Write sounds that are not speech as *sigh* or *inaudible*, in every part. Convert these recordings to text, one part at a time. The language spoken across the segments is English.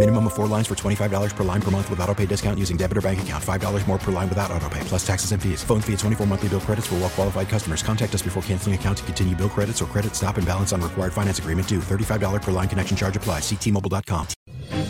Minimum of four lines for $25 per line per month with auto pay discount using debit or bank account. $5 more per line without auto pay, plus taxes and fees. Phone fee at 24 monthly bill credits for well qualified customers. Contact us before canceling account to continue bill credits or credit stop and balance on required finance agreement due. $35 per line connection charge applies. Ctmobile.com.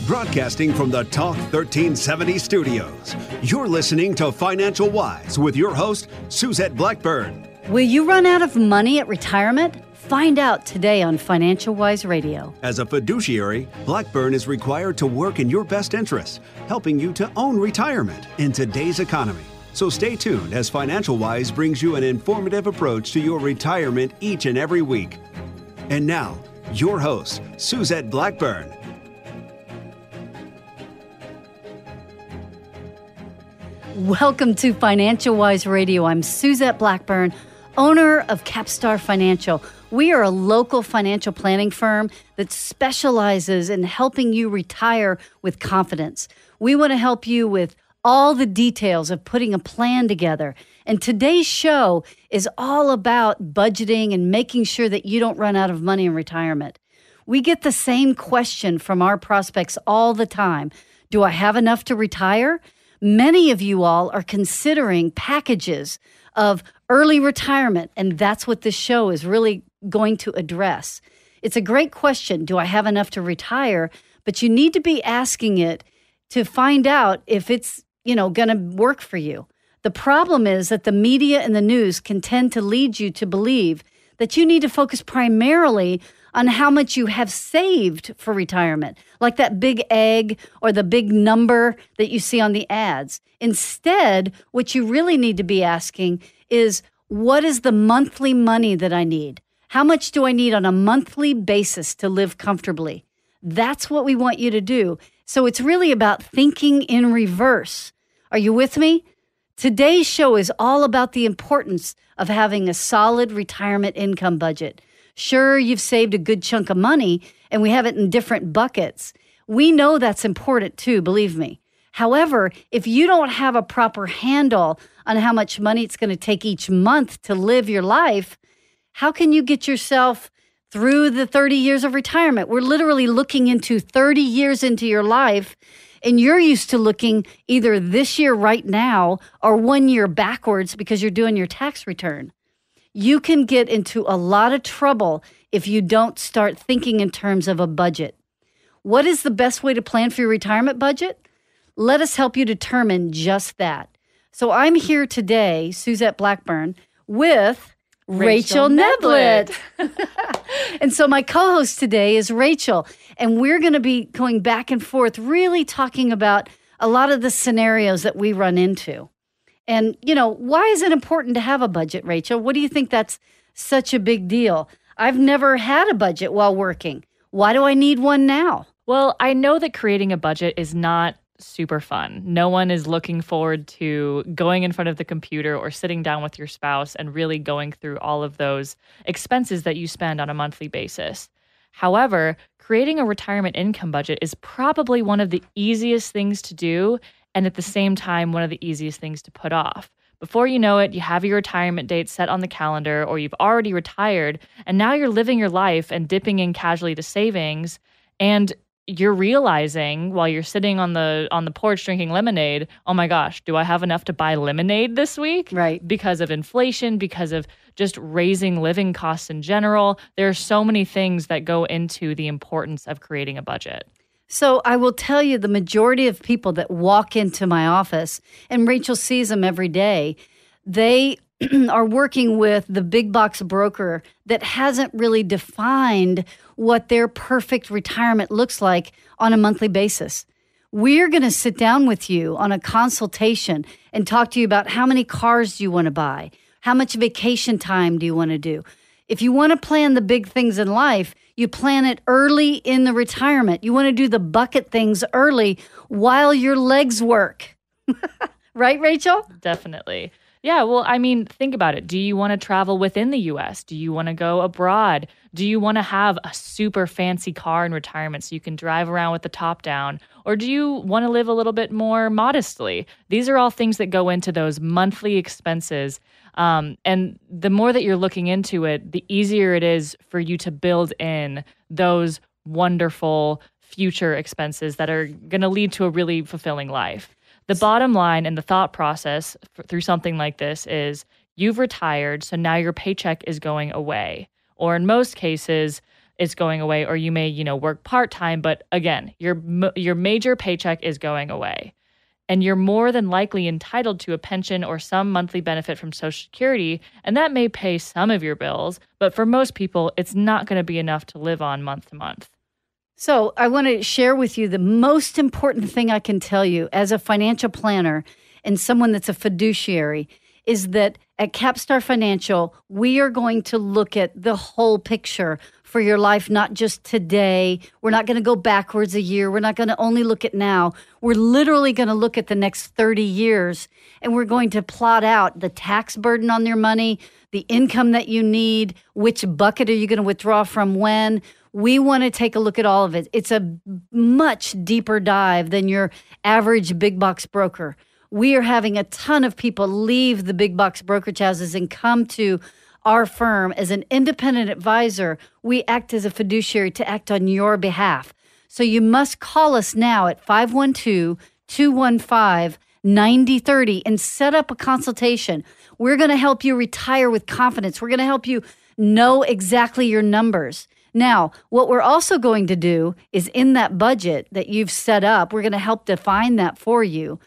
Broadcasting from the Talk 1370 studios, you're listening to Financial Wise with your host, Suzette Blackburn. Will you run out of money at retirement? Find out today on Financial Wise Radio. As a fiduciary, Blackburn is required to work in your best interest, helping you to own retirement in today's economy. So stay tuned as Financial Wise brings you an informative approach to your retirement each and every week. And now, your host, Suzette Blackburn. Welcome to Financial Wise Radio. I'm Suzette Blackburn, owner of Capstar Financial. We are a local financial planning firm that specializes in helping you retire with confidence. We want to help you with all the details of putting a plan together. And today's show is all about budgeting and making sure that you don't run out of money in retirement. We get the same question from our prospects all the time Do I have enough to retire? Many of you all are considering packages of early retirement, and that's what this show is really going to address. It's a great question Do I have enough to retire? But you need to be asking it to find out if it's, you know, going to work for you. The problem is that the media and the news can tend to lead you to believe that you need to focus primarily on how much you have saved for retirement, like that big egg or the big number that you see on the ads. Instead, what you really need to be asking is what is the monthly money that I need? How much do I need on a monthly basis to live comfortably? That's what we want you to do. So it's really about thinking in reverse. Are you with me? Today's show is all about the importance of having a solid retirement income budget. Sure, you've saved a good chunk of money and we have it in different buckets. We know that's important too, believe me. However, if you don't have a proper handle on how much money it's going to take each month to live your life, how can you get yourself through the 30 years of retirement? We're literally looking into 30 years into your life, and you're used to looking either this year right now or one year backwards because you're doing your tax return you can get into a lot of trouble if you don't start thinking in terms of a budget. What is the best way to plan for your retirement budget? Let us help you determine just that. So I'm here today, Suzette Blackburn, with Rachel, Rachel Neblett. *laughs* and so my co host today is Rachel, and we're going to be going back and forth, really talking about a lot of the scenarios that we run into. And, you know, why is it important to have a budget, Rachel? What do you think that's such a big deal? I've never had a budget while working. Why do I need one now? Well, I know that creating a budget is not super fun. No one is looking forward to going in front of the computer or sitting down with your spouse and really going through all of those expenses that you spend on a monthly basis. However, creating a retirement income budget is probably one of the easiest things to do and at the same time, one of the easiest things to put off. Before you know it, you have your retirement date set on the calendar, or you've already retired, and now you're living your life and dipping in casually to savings. And you're realizing while you're sitting on the on the porch drinking lemonade, oh my gosh, do I have enough to buy lemonade this week? Right. Because of inflation, because of just raising living costs in general. There are so many things that go into the importance of creating a budget. So I will tell you the majority of people that walk into my office, and Rachel sees them every day, they *clears throat* are working with the big box broker that hasn't really defined what their perfect retirement looks like on a monthly basis. We're going to sit down with you on a consultation and talk to you about how many cars do you want to buy? How much vacation time do you want to do? If you want to plan the big things in life, you plan it early in the retirement. You want to do the bucket things early while your legs work. *laughs* right, Rachel? Definitely. Yeah, well, I mean, think about it. Do you want to travel within the US? Do you want to go abroad? Do you want to have a super fancy car in retirement so you can drive around with the top down? Or do you want to live a little bit more modestly? These are all things that go into those monthly expenses. Um, and the more that you're looking into it, the easier it is for you to build in those wonderful future expenses that are going to lead to a really fulfilling life. The bottom line and the thought process through something like this is you've retired, so now your paycheck is going away. Or in most cases, it's going away or you may, you know, work part-time, but again, your your major paycheck is going away. And you're more than likely entitled to a pension or some monthly benefit from Social Security, and that may pay some of your bills, but for most people, it's not going to be enough to live on month to month. So, I want to share with you the most important thing I can tell you as a financial planner and someone that's a fiduciary is that at Capstar Financial, we are going to look at the whole picture for your life, not just today. We're not going to go backwards a year. We're not going to only look at now. We're literally going to look at the next 30 years and we're going to plot out the tax burden on your money, the income that you need, which bucket are you going to withdraw from when, we want to take a look at all of it. It's a much deeper dive than your average big box broker. We are having a ton of people leave the big box brokerage houses and come to our firm as an independent advisor. We act as a fiduciary to act on your behalf. So you must call us now at 512 215 9030 and set up a consultation. We're going to help you retire with confidence. We're going to help you know exactly your numbers. Now, what we're also going to do is in that budget that you've set up, we're going to help define that for you.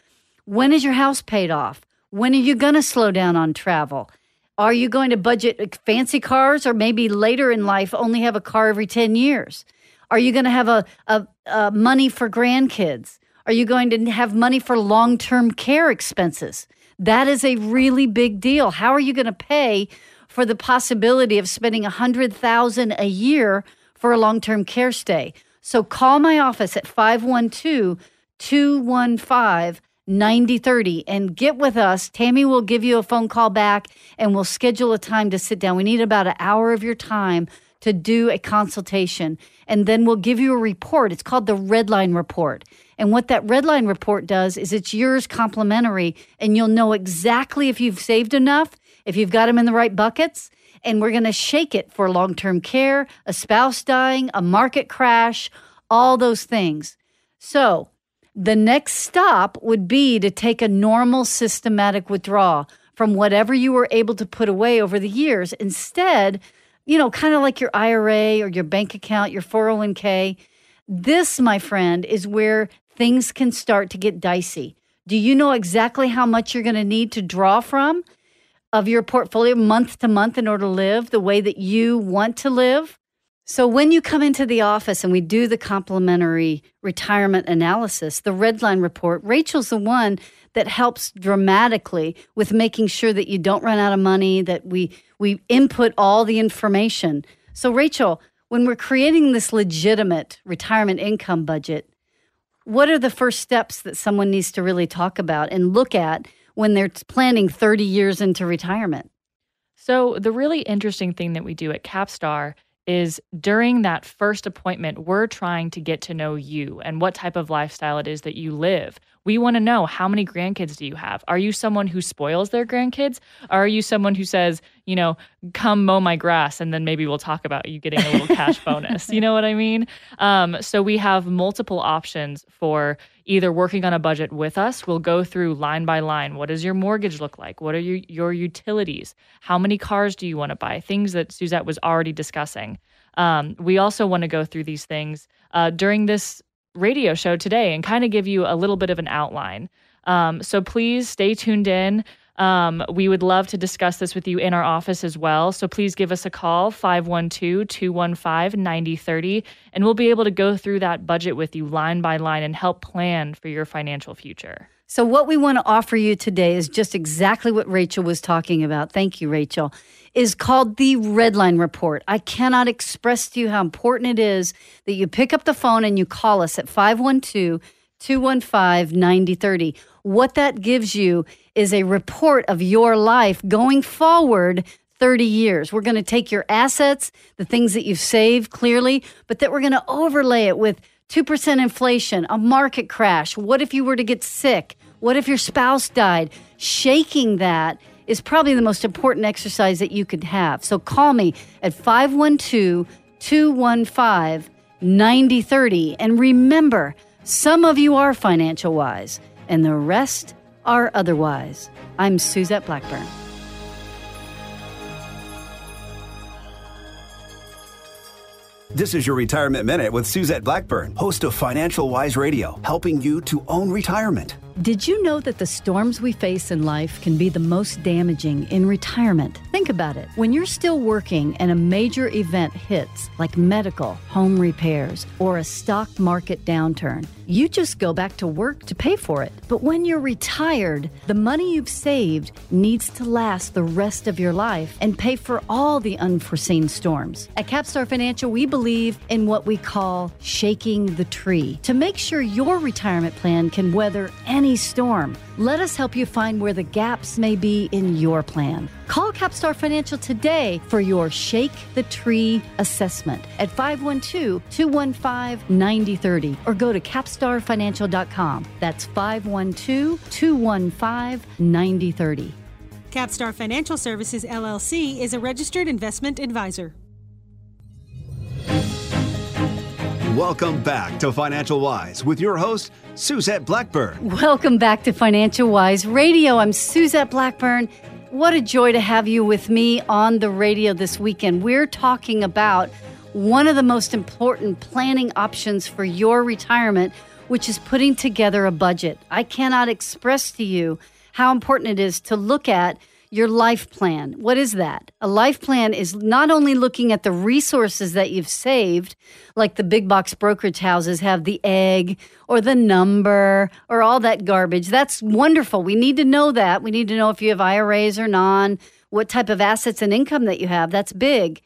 When is your house paid off? When are you going to slow down on travel? Are you going to budget fancy cars or maybe later in life only have a car every 10 years? Are you going to have a, a, a money for grandkids? Are you going to have money for long term care expenses? That is a really big deal. How are you going to pay for the possibility of spending a hundred thousand a year for a long-term care stay. So call my office at 512-215-9030 and get with us. Tammy will give you a phone call back and we'll schedule a time to sit down. We need about an hour of your time to do a consultation. And then we'll give you a report. It's called the Redline Report. And what that Redline Report does is it's yours complimentary, and you'll know exactly if you've saved enough if you've got them in the right buckets, and we're going to shake it for long term care, a spouse dying, a market crash, all those things. So, the next stop would be to take a normal systematic withdrawal from whatever you were able to put away over the years. Instead, you know, kind of like your IRA or your bank account, your 401k. This, my friend, is where things can start to get dicey. Do you know exactly how much you're going to need to draw from? Of your portfolio month to month in order to live the way that you want to live. So when you come into the office and we do the complimentary retirement analysis, the Redline report, Rachel's the one that helps dramatically with making sure that you don't run out of money, that we we input all the information. So Rachel, when we're creating this legitimate retirement income budget, what are the first steps that someone needs to really talk about and look at when they're planning 30 years into retirement. So, the really interesting thing that we do at Capstar is during that first appointment, we're trying to get to know you and what type of lifestyle it is that you live. We want to know how many grandkids do you have? Are you someone who spoils their grandkids? Or are you someone who says, you know, come mow my grass and then maybe we'll talk about you getting a little cash *laughs* bonus? You know what I mean? Um, so we have multiple options for either working on a budget with us. We'll go through line by line. What does your mortgage look like? What are your, your utilities? How many cars do you want to buy? Things that Suzette was already discussing. Um, we also want to go through these things uh, during this radio show today and kind of give you a little bit of an outline. Um, so please stay tuned in. Um, we would love to discuss this with you in our office as well. So please give us a call, 512 215 9030, and we'll be able to go through that budget with you line by line and help plan for your financial future. So, what we want to offer you today is just exactly what Rachel was talking about. Thank you, Rachel. Is called the Redline Report. I cannot express to you how important it is that you pick up the phone and you call us at 512 215 9030. What that gives you is a report of your life going forward 30 years. We're going to take your assets, the things that you've saved clearly, but that we're going to overlay it with 2% inflation, a market crash. What if you were to get sick? What if your spouse died? Shaking that is probably the most important exercise that you could have. So call me at 512 215 9030. And remember, some of you are financial wise, and the rest are otherwise. I'm Suzette Blackburn. This is your Retirement Minute with Suzette Blackburn, host of Financial Wise Radio, helping you to own retirement. Did you know that the storms we face in life can be the most damaging in retirement? Think about it. When you're still working and a major event hits, like medical, home repairs, or a stock market downturn, you just go back to work to pay for it. But when you're retired, the money you've saved needs to last the rest of your life and pay for all the unforeseen storms. At Capstar Financial, we believe in what we call shaking the tree to make sure your retirement plan can weather any storm. Let us help you find where the gaps may be in your plan. Call Capstar Financial today for your Shake the Tree assessment at 512 215 9030 or go to capstarfinancial.com. That's 512 215 9030. Capstar Financial Services LLC is a registered investment advisor. Welcome back to Financial Wise with your host, Suzette Blackburn. Welcome back to Financial Wise Radio. I'm Suzette Blackburn. What a joy to have you with me on the radio this weekend. We're talking about one of the most important planning options for your retirement, which is putting together a budget. I cannot express to you how important it is to look at your life plan. What is that? A life plan is not only looking at the resources that you've saved, like the big box brokerage houses have the egg or the number or all that garbage. That's wonderful. We need to know that. We need to know if you have IRAs or non, what type of assets and income that you have. That's big.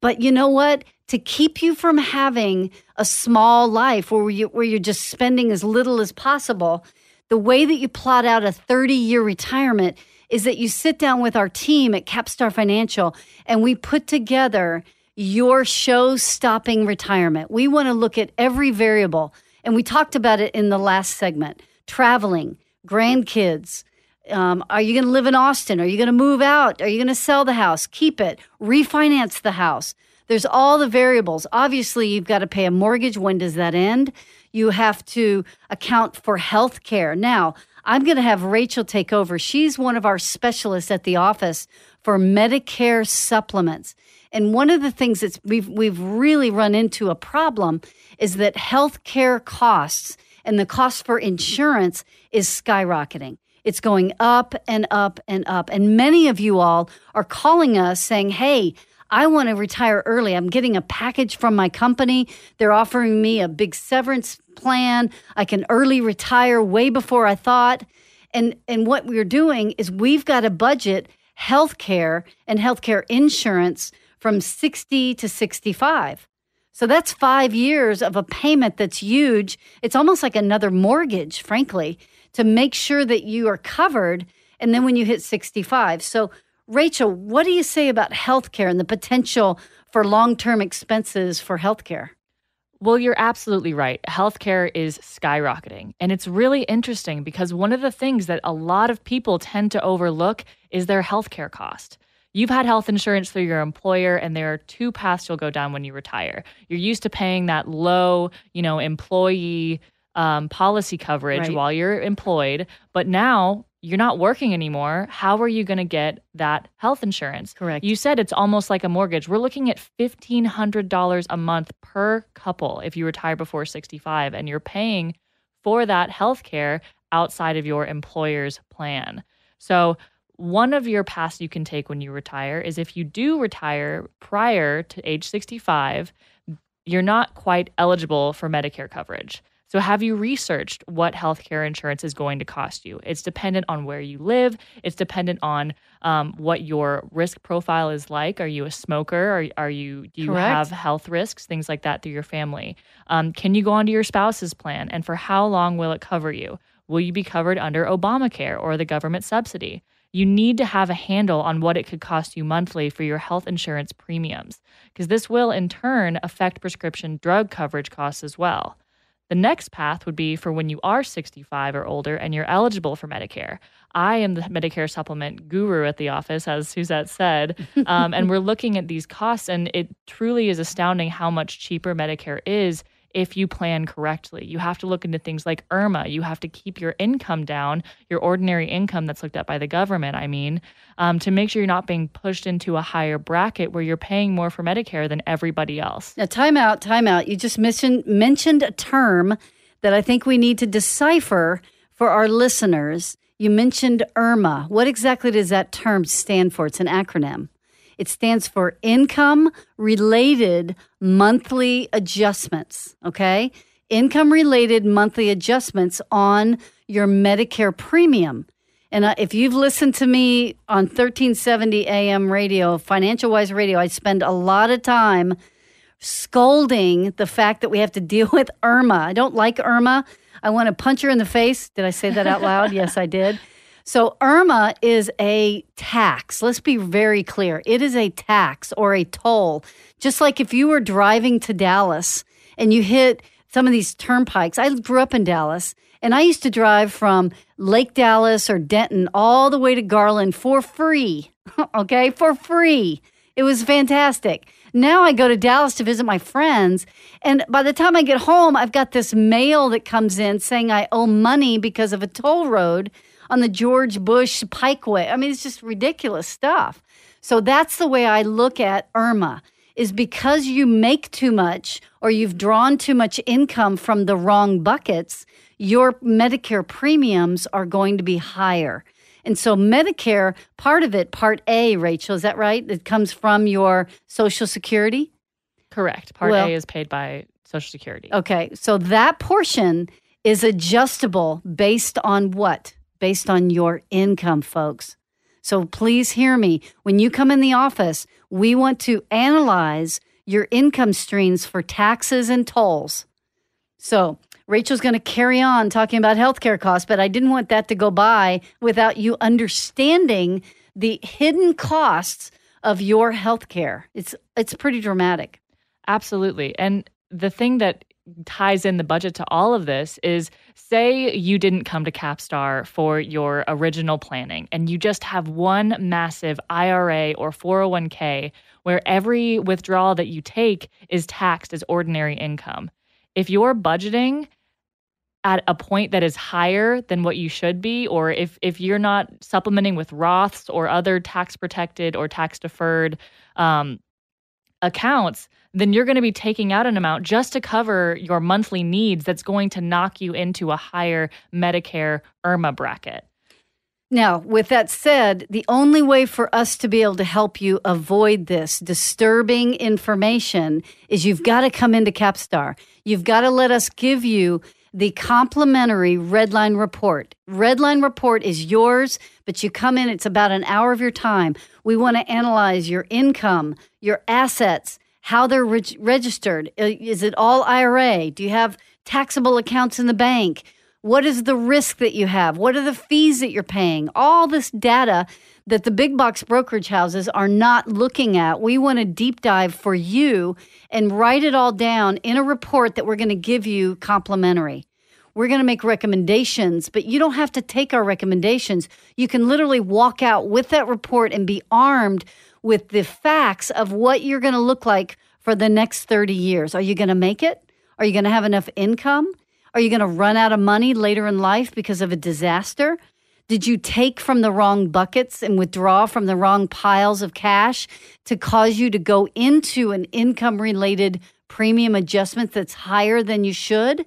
But you know what? To keep you from having a small life where you where you're just spending as little as possible, the way that you plot out a 30 year retirement is that you sit down with our team at Capstar Financial and we put together your show stopping retirement. We want to look at every variable. And we talked about it in the last segment traveling, grandkids. Um, are you going to live in Austin? Are you going to move out? Are you going to sell the house, keep it, refinance the house? There's all the variables. Obviously, you've got to pay a mortgage. When does that end? You have to account for health care. Now, I'm going to have Rachel take over. She's one of our specialists at the office for Medicare supplements. And one of the things that we've we've really run into a problem is that healthcare costs and the cost for insurance is skyrocketing. It's going up and up and up. And many of you all are calling us saying, "Hey, I want to retire early. I'm getting a package from my company. They're offering me a big severance plan. I can early retire way before I thought. And and what we're doing is we've got a budget healthcare and healthcare insurance from 60 to 65. So that's 5 years of a payment that's huge. It's almost like another mortgage, frankly, to make sure that you are covered and then when you hit 65. So Rachel, what do you say about healthcare and the potential for long-term expenses for healthcare? Well, you're absolutely right. Healthcare is skyrocketing. And it's really interesting because one of the things that a lot of people tend to overlook is their healthcare cost. You've had health insurance through your employer, and there are two paths you'll go down when you retire. You're used to paying that low, you know, employee um, policy coverage right. while you're employed, but now you're not working anymore. How are you going to get that health insurance? Correct. You said it's almost like a mortgage. We're looking at $1,500 a month per couple if you retire before 65, and you're paying for that health care outside of your employer's plan. So, one of your paths you can take when you retire is if you do retire prior to age 65, you're not quite eligible for Medicare coverage. So, have you researched what healthcare insurance is going to cost you? It's dependent on where you live. It's dependent on um, what your risk profile is like. Are you a smoker? Are, are you do you Correct. have health risks, things like that through your family? Um, can you go onto your spouse's plan? And for how long will it cover you? Will you be covered under Obamacare or the government subsidy? You need to have a handle on what it could cost you monthly for your health insurance premiums, because this will in turn affect prescription drug coverage costs as well. The next path would be for when you are 65 or older and you're eligible for Medicare. I am the Medicare supplement guru at the office, as Suzette said. *laughs* Um, and we're looking at these costs, and it truly is astounding how much cheaper Medicare is if you plan correctly. You have to look into things like IRMAA. You have to keep your income down, your ordinary income that's looked at by the government, I mean, um, to make sure you're not being pushed into a higher bracket where you're paying more for Medicare than everybody else. Now, time out, time out. You just mentioned mentioned a term that I think we need to decipher for our listeners. You mentioned IRMAA. What exactly does that term stand for? It's an acronym. It stands for Income Related Monthly Adjustments. Okay? Income related monthly adjustments on your Medicare premium. And uh, if you've listened to me on 1370 AM radio, Financial Wise Radio, I spend a lot of time scolding the fact that we have to deal *laughs* with Irma. I don't like Irma. I want to punch her in the face. Did I say that out loud? *laughs* yes, I did. So, Irma is a tax. Let's be very clear. It is a tax or a toll. Just like if you were driving to Dallas and you hit some of these turnpikes. I grew up in Dallas and I used to drive from Lake Dallas or Denton all the way to Garland for free. *laughs* okay, for free. It was fantastic. Now I go to Dallas to visit my friends, and by the time I get home, I've got this mail that comes in saying I owe money because of a toll road on the George Bush Pikeway. I mean, it's just ridiculous stuff. So that's the way I look at Irma is because you make too much or you've drawn too much income from the wrong buckets, your Medicare premiums are going to be higher. And so Medicare, part of it, part A, Rachel, is that right? It comes from your Social Security? Correct. Part Well- A is paid by Social Security. Okay, so that portion is adjustable based on what? Based on your income, folks. So please hear me. When you come in the office, we want to analyze your income streams for taxes and tolls. So Rachel's going to carry on talking about healthcare costs, but I didn't want that to go by without you understanding the hidden costs of your healthcare. It's it's pretty dramatic. Absolutely. And the thing that ties in the budget to all of this is say you didn't come to Capstar for your original planning and you just have one massive IRA or 401k where every withdrawal that you take is taxed as ordinary income. If you're budgeting at a point that is higher than what you should be or if if you're not supplementing with Roths or other tax protected or tax deferred um, accounts, then you're going to be taking out an amount just to cover your monthly needs that's going to knock you into a higher Medicare IRMAA bracket. Now, with that said, the only way for us to be able to help you avoid this disturbing information is you've got to come into Capstar. You've got to let us give you the complimentary Redline Report. Redline Report is yours, but you come in, it's about an hour of your time. We want to analyze your income, your assets, how they're reg- registered. Uh, Is it all IRA? Do you have taxable accounts in the bank? What is the risk that you have? What are the fees that you're paying? All this data that the big box brokerage houses are not looking at. We want to deep dive for you and write it all down in a report that we're going to give you complimentary. We're going to make recommendations, but you don't have to take our recommendations. You can literally walk out with that report and be armed with the facts of what you're going to look like for the next 30 years. Are you going to make it? Are you going to have enough income? Are you going to run out of money later in life because of a disaster? Did you take from the wrong buckets and withdraw from the wrong piles of cash to cause you to go into an income related premium adjustment that's higher than you should?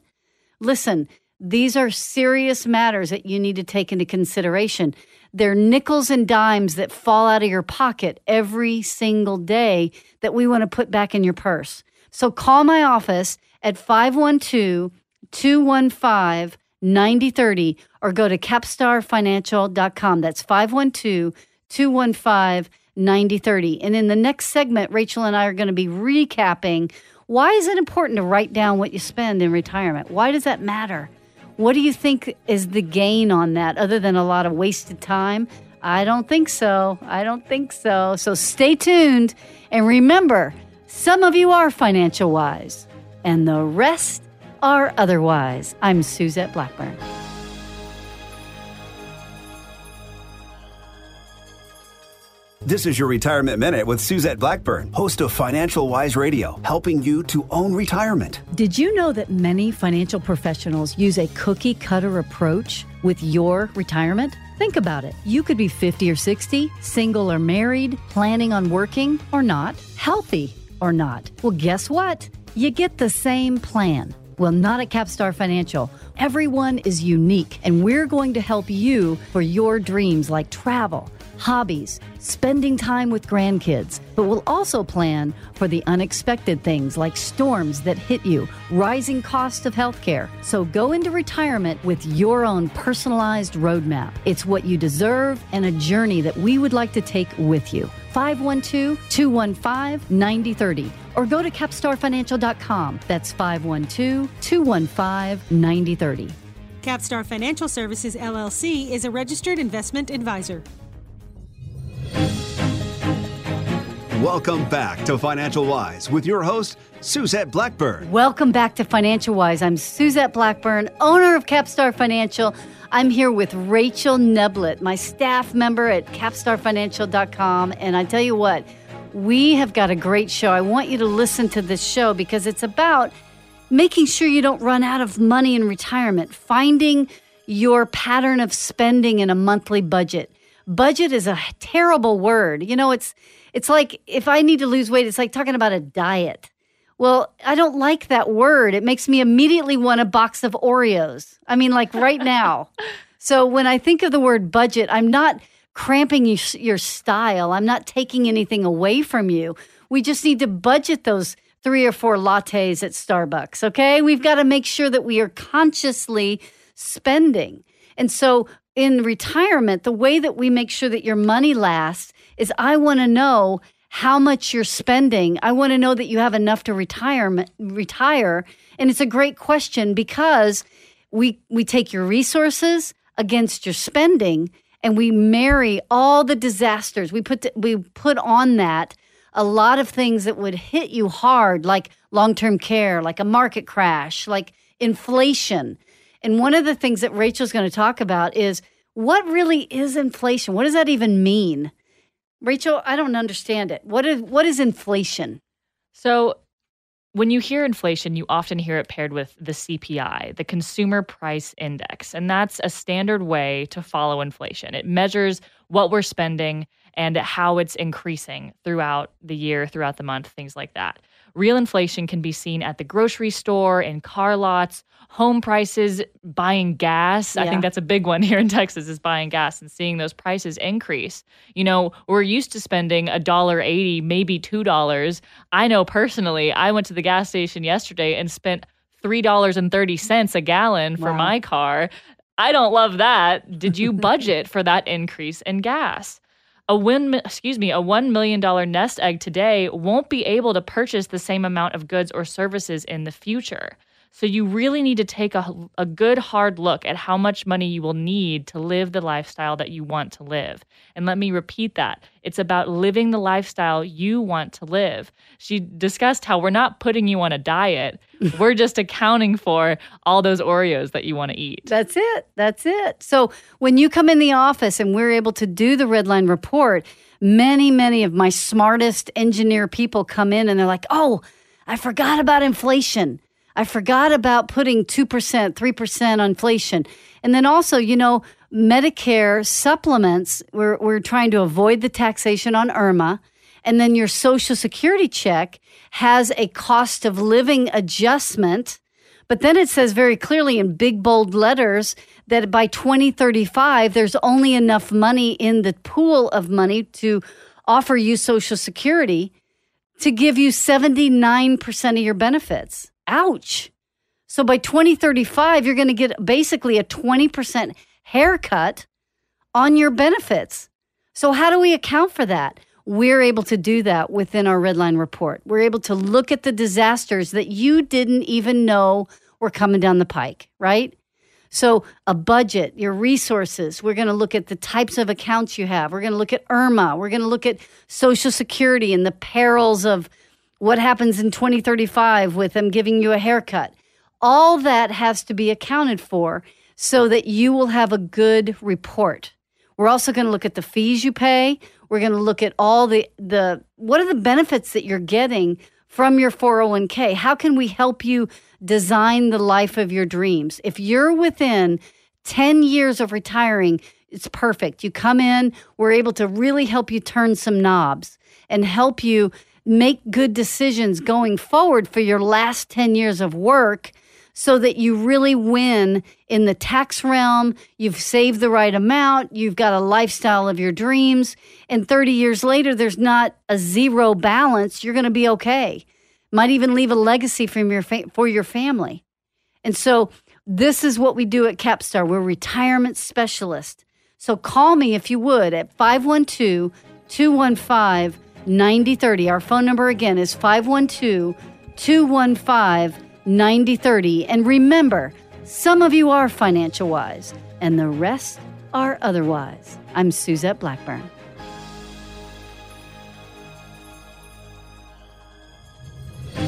Listen, These are serious matters that you need to take into consideration. They're nickels and dimes that fall out of your pocket every single day that we want to put back in your purse. So call my office at 512 215 9030 or go to capstarfinancial.com. That's 512 215 9030. And in the next segment, Rachel and I are going to be recapping why is it important to write down what you spend in retirement? Why does that matter? What do you think is the gain on that other than a lot of wasted time? I don't think so. I don't think so. So stay tuned and remember, some of you are financial wise and the rest are otherwise. I'm Suzette Blackburn. This is your Retirement Minute with Suzette Blackburn, host of Financial Wise Radio, helping you to own retirement. Did you know that many financial professionals use a cookie cutter approach with your retirement? Think about it. You could be 50 or 60, single or married, planning on working or not, healthy or not. Well, guess what? You get the same plan. Well, not at Capstar Financial. Everyone is unique, and we're going to help you for your dreams like travel hobbies, spending time with grandkids, but we'll also plan for the unexpected things like storms that hit you, rising cost of healthcare. So go into retirement with your own personalized roadmap. It's what you deserve and a journey that we would like to take with you. 512 215 9030 or go to capstarfinancial.com. That's 512 215 9030. Capstar Financial Services LLC is a registered investment advisor. Welcome back to Financial Wise with your host, Suzette Blackburn. Welcome back to Financial Wise. I'm Suzette Blackburn, owner of Capstar Financial. I'm here with Rachel Neblett, my staff member at capstarfinancial.com. And I tell you what, we have got a great show. I want you to listen to this show because it's about making sure you don't run out of money in retirement, finding your pattern of spending in a monthly budget. Budget is a terrible word. You know, it's it's like if I need to lose weight, it's like talking about a diet. Well, I don't like that word. It makes me immediately want a box of Oreos. I mean, like right now. *laughs* so when I think of the word budget, I'm not cramping you, your style. I'm not taking anything away from you. We just need to budget those three or four lattes at Starbucks, okay? We've got to make sure that we are consciously spending. And so in retirement, the way that we make sure that your money lasts is I want to know how much you're spending. I want to know that you have enough to retire retire. And it's a great question because we we take your resources against your spending and we marry all the disasters. We put we put on that a lot of things that would hit you hard like long-term care, like a market crash, like inflation. And one of the things that Rachel's going to talk about is what really is inflation? What does that even mean? Rachel, I don't understand it. What is what is inflation? So when you hear inflation, you often hear it paired with the CPI, the Consumer Price Index, and that's a standard way to follow inflation. It measures what we're spending and how it's increasing throughout the year, throughout the month, things like that. Real inflation can be seen at the grocery store, in car lots, home prices, buying gas. Yeah. I think that's a big one *laughs* here in Texas is buying gas and seeing those prices increase. You know, we're used to spending a dollar 80, maybe $2. I know personally, I went to the gas station yesterday and spent $3.30 a gallon for wow. my car. I don't love that. Did you *laughs* budget for that increase in gas? A one excuse me a one million dollar nest egg today won't be able to purchase the same amount of goods or services in the future so you really need to take a, a good hard look at how much money you will need to live the lifestyle that you want to live. And let me repeat that. It's about living the lifestyle you want to live. She discussed how we're not putting you on a diet. *laughs* we're just accounting for all those Oreos that you want to eat. That's it. That's it. So when you come in the office and we're able to do the red line report, many, many of my smartest engineer people come in and they're like, oh, I forgot about inflation. I forgot about putting 2%, 3% inflation. And then also, you know, Medicare supplements, we're, we're trying to avoid the taxation on IRMAA. And then your Social Security check has a cost of living adjustment. But then it says very clearly in big bold letters that by 2035, there's only enough money in the pool of money to offer you Social Security to give you 79% of your benefits. Ouch. So by 2035, you're going to get basically a 20% haircut on your benefits. So, how do we account for that? We're able to do that within our Redline report. We're able to look at the disasters that you didn't even know were coming down the pike, right? So, a budget, your resources, we're going to look at the types of accounts you have. We're going to look at IRMAA. We're going to look at Social Security and the perils of what happens in 2035 with them giving you a haircut. All that has to be accounted for so that you will have a good report. We're also going to look at the fees you pay. We're going to look at all the the what are the benefits that you're getting from your 401k? How can we help you design the life of your dreams? If you're within 10 years of retiring, it's perfect. You come in, we're able to really help you turn some knobs and help you make good decisions going forward for your last 10 years of work so that you really win in the tax realm. You've saved the right amount. You've got a lifestyle of your dreams. And 30 years later, there's not a zero balance. You're going to be okay. Might even leave a legacy from your fa- for your family. And so this is what we do at Capstar. We're retirement specialists. So call me if you would at 512 215 9030. Our phone number again is 512 215 9030. And remember, some of you are financial wise, and the rest are otherwise. I'm Suzette Blackburn.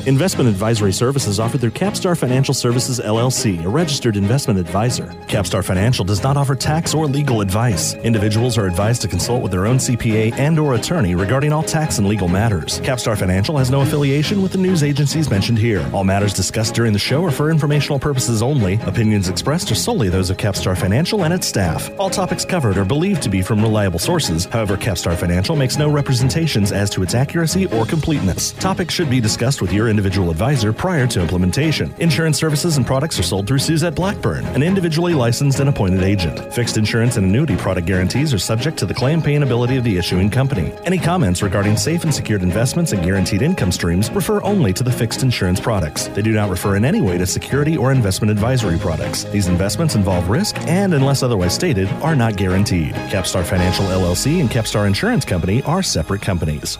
Investment advisory services offered through Capstar Financial Services LLC, a registered investment advisor. Capstar Financial does not offer tax or legal advice. Individuals are advised to consult with their own CPA and or attorney regarding all tax and legal matters. Capstar Financial has no affiliation with the news agencies mentioned here. All matters discussed during the show are for informational purposes only. Opinions expressed are solely those of Capstar Financial and its staff. All topics covered are believed to be from reliable sources. However, Capstar Financial makes no representations as to its accuracy or completeness. Topics should be discussed with your individual advisor prior to implementation. Insurance services and products are sold through Suzette Blackburn, an individually licensed and appointed agent. Fixed insurance and annuity product guarantees are subject to the claim paying ability of the issuing company. Any comments regarding safe and secured investments and guaranteed income streams refer only to the fixed insurance products. They do not refer in any way to security or investment advisory products. These investments involve risk and, unless otherwise stated, are not guaranteed. Capstar Financial LLC and Capstar Insurance Company are separate companies.